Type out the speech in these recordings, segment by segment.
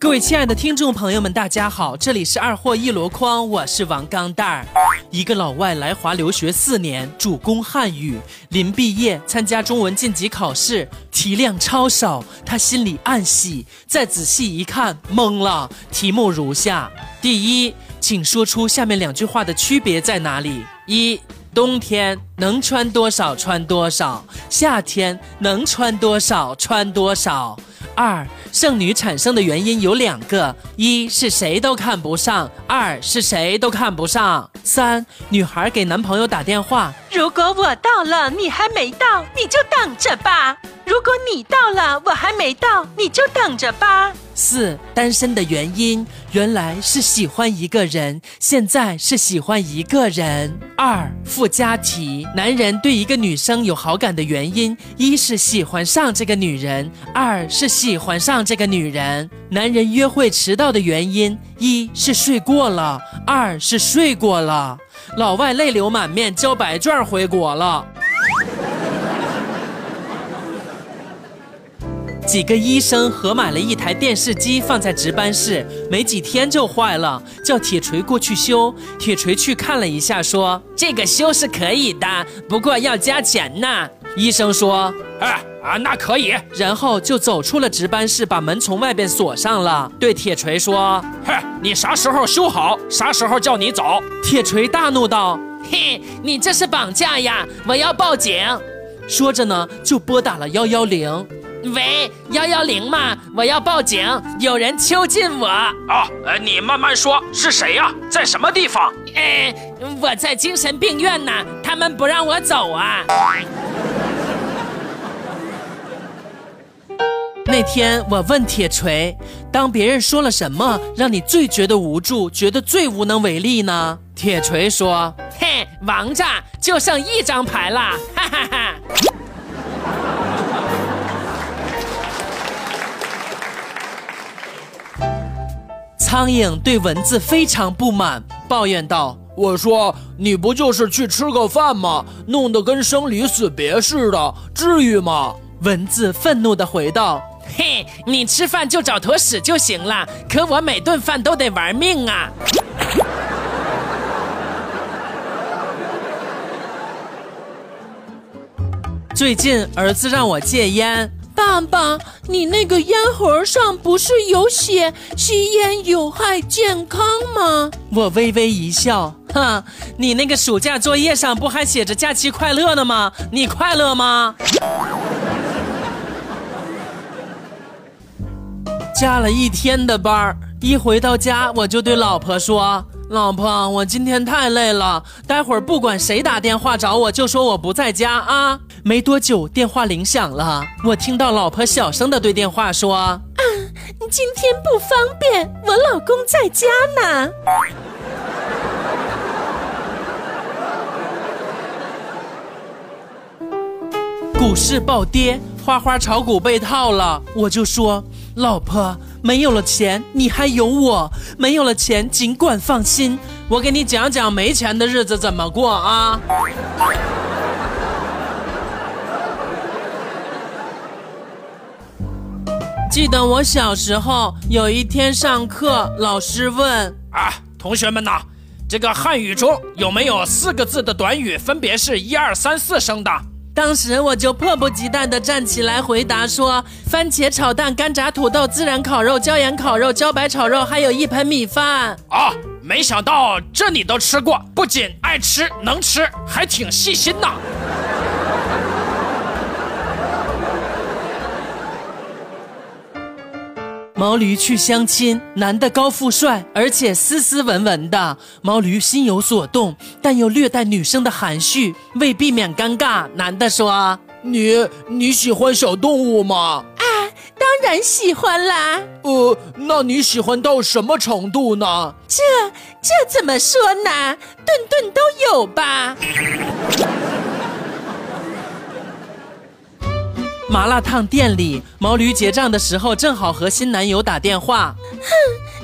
各位亲爱的听众朋友们，大家好，这里是二货一箩筐，我是王钢蛋儿。一个老外来华留学四年，主攻汉语，临毕业参加中文晋级考试，题量超少，他心里暗喜。再仔细一看，懵了。题目如下：第一，请说出下面两句话的区别在哪里？一，冬天能穿多少穿多少，夏天能穿多少穿多少。二，剩女产生的原因有两个，一是谁都看不上，二是谁都看不上。三，女孩给男朋友打电话，如果我到了，你还没到，你就等着吧；如果你到了，我还没到，你就等着吧。四，单身的原因原来是喜欢一个人，现在是喜欢一个人。二，附加题，男人对一个女生有好感的原因，一是喜欢上这个女人，二是喜欢上这个女人。男人约会迟到的原因，一是睡过了，二是睡过了。老外泪流满面，交白卷回国了。几个医生合买了一台电视机放在值班室，没几天就坏了，叫铁锤过去修。铁锤去看了一下，说这个修是可以的，不过要加钱呢。医生说，哎啊，那可以。然后就走出了值班室，把门从外边锁上了，对铁锤说，嘿，你啥时候修好，啥时候叫你走。铁锤大怒道，嘿，你这是绑架呀！我要报警。说着呢，就拨打了幺幺零。喂，幺幺零吗？我要报警，有人囚禁我。哦，呃，你慢慢说，是谁呀？在什么地方？呃，我在精神病院呢，他们不让我走啊。那天我问铁锤，当别人说了什么，让你最觉得无助，觉得最无能为力呢？铁锤说：“嘿，王炸，就剩一张牌了，哈哈哈。”苍蝇对蚊子非常不满，抱怨道：“我说你不就是去吃个饭吗？弄得跟生离死别似的，至于吗？”蚊子愤怒地回道：“嘿，你吃饭就找坨屎就行了，可我每顿饭都得玩命啊！”最近儿子让我戒烟。爸爸，你那个烟盒上不是有写吸烟有害健康吗？我微微一笑，哼，你那个暑假作业上不还写着假期快乐呢吗？你快乐吗？加了一天的班一回到家我就对老婆说：“老婆，我今天太累了，待会儿不管谁打电话找我，就说我不在家啊。”没多久，电话铃响了。我听到老婆小声的对电话说：“啊，你今天不方便，我老公在家呢。”股市暴跌，花花炒股被套了。我就说：“老婆，没有了钱，你还有我；没有了钱，尽管放心，我给你讲讲没钱的日子怎么过啊。”记得我小时候有一天上课，老师问：“啊，同学们呐，这个汉语中有没有四个字的短语，分别是一二三四声的？”当时我就迫不及待地站起来回答说：“番茄炒蛋、干炸土豆、孜然烤肉、椒盐烤肉、茭白炒肉，还有一盆米饭。”啊，没想到这你都吃过，不仅爱吃能吃，还挺细心呐。毛驴去相亲，男的高富帅，而且斯斯文文的。毛驴心有所动，但又略带女生的含蓄。为避免尴尬，男的说：“你你喜欢小动物吗？”“啊，当然喜欢啦。”“呃，那你喜欢到什么程度呢？”“这这怎么说呢？顿顿都有吧。”麻辣烫店里，毛驴结账的时候正好和新男友打电话。哼，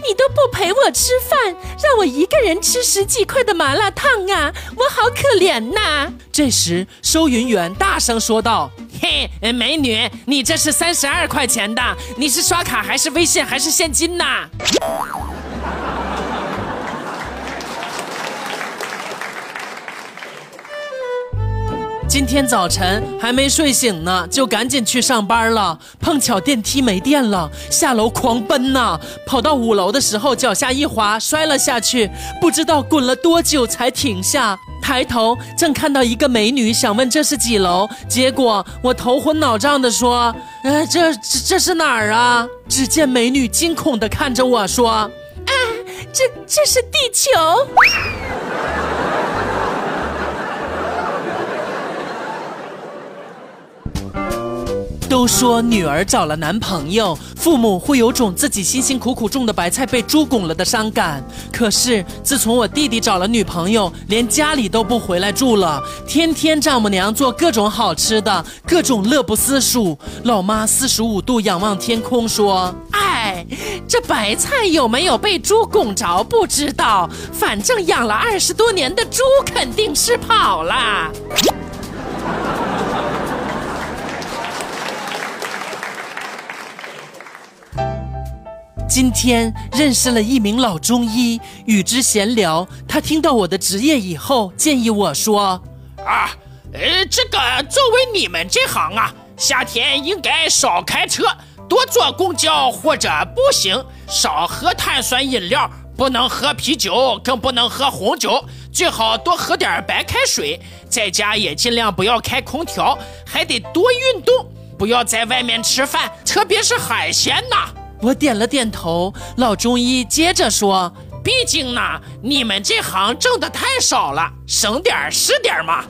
你都不陪我吃饭，让我一个人吃十几块的麻辣烫啊！我好可怜呐。这时，收银员大声说道：“嘿，美女，你这是三十二块钱的，你是刷卡还是微信还是现金呐？今天早晨还没睡醒呢，就赶紧去上班了。碰巧电梯没电了，下楼狂奔呐！跑到五楼的时候，脚下一滑，摔了下去，不知道滚了多久才停下。抬头正看到一个美女，想问这是几楼，结果我头昏脑胀的说：“呃，这这这是哪儿啊？”只见美女惊恐的看着我说：“啊，这这是地球。”都说女儿找了男朋友，父母会有种自己辛辛苦苦种的白菜被猪拱了的伤感。可是自从我弟弟找了女朋友，连家里都不回来住了，天天丈母娘做各种好吃的，各种乐不思蜀。老妈四十五度仰望天空说：“哎，这白菜有没有被猪拱着不知道，反正养了二十多年的猪肯定是跑了。”今天认识了一名老中医，与之闲聊。他听到我的职业以后，建议我说：“啊，呃，这个作为你们这行啊，夏天应该少开车，多坐公交或者步行，少喝碳酸饮料，不能喝啤酒，更不能喝红酒，最好多喝点白开水。在家也尽量不要开空调，还得多运动，不要在外面吃饭，特别是海鲜呐。”我点了点头，老中医接着说：“毕竟呢，你们这行挣的太少了，省点儿是点儿嘛。”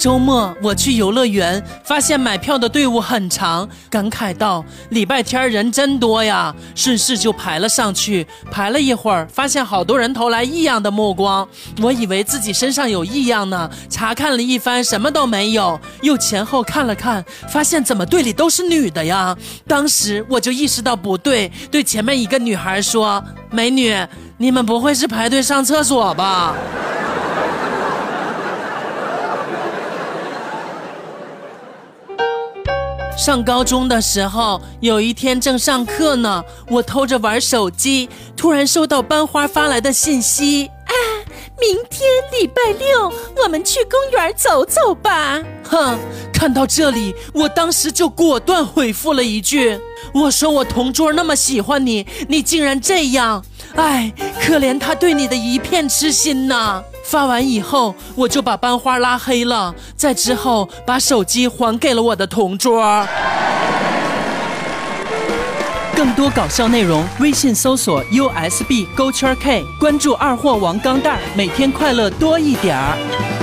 周末我去游乐园，发现买票的队伍很长，感慨道：“礼拜天人真多呀！”顺势就排了上去。排了一会儿，发现好多人投来异样的目光，我以为自己身上有异样呢。查看了一番，什么都没有。又前后看了看，发现怎么队里都是女的呀？当时我就意识到不对，对前面一个女孩说：“美女，你们不会是排队上厕所吧？”上高中的时候，有一天正上课呢，我偷着玩手机，突然收到班花发来的信息：“啊，明天礼拜六，我们去公园走走吧。”哼，看到这里，我当时就果断回复了一句：“我说我同桌那么喜欢你，你竟然这样，哎，可怜他对你的一片痴心呐。”发完以后，我就把班花拉黑了，在之后把手机还给了我的同桌。更多搞笑内容，微信搜索 USB 勾圈 K，关注二货王钢蛋，每天快乐多一点儿。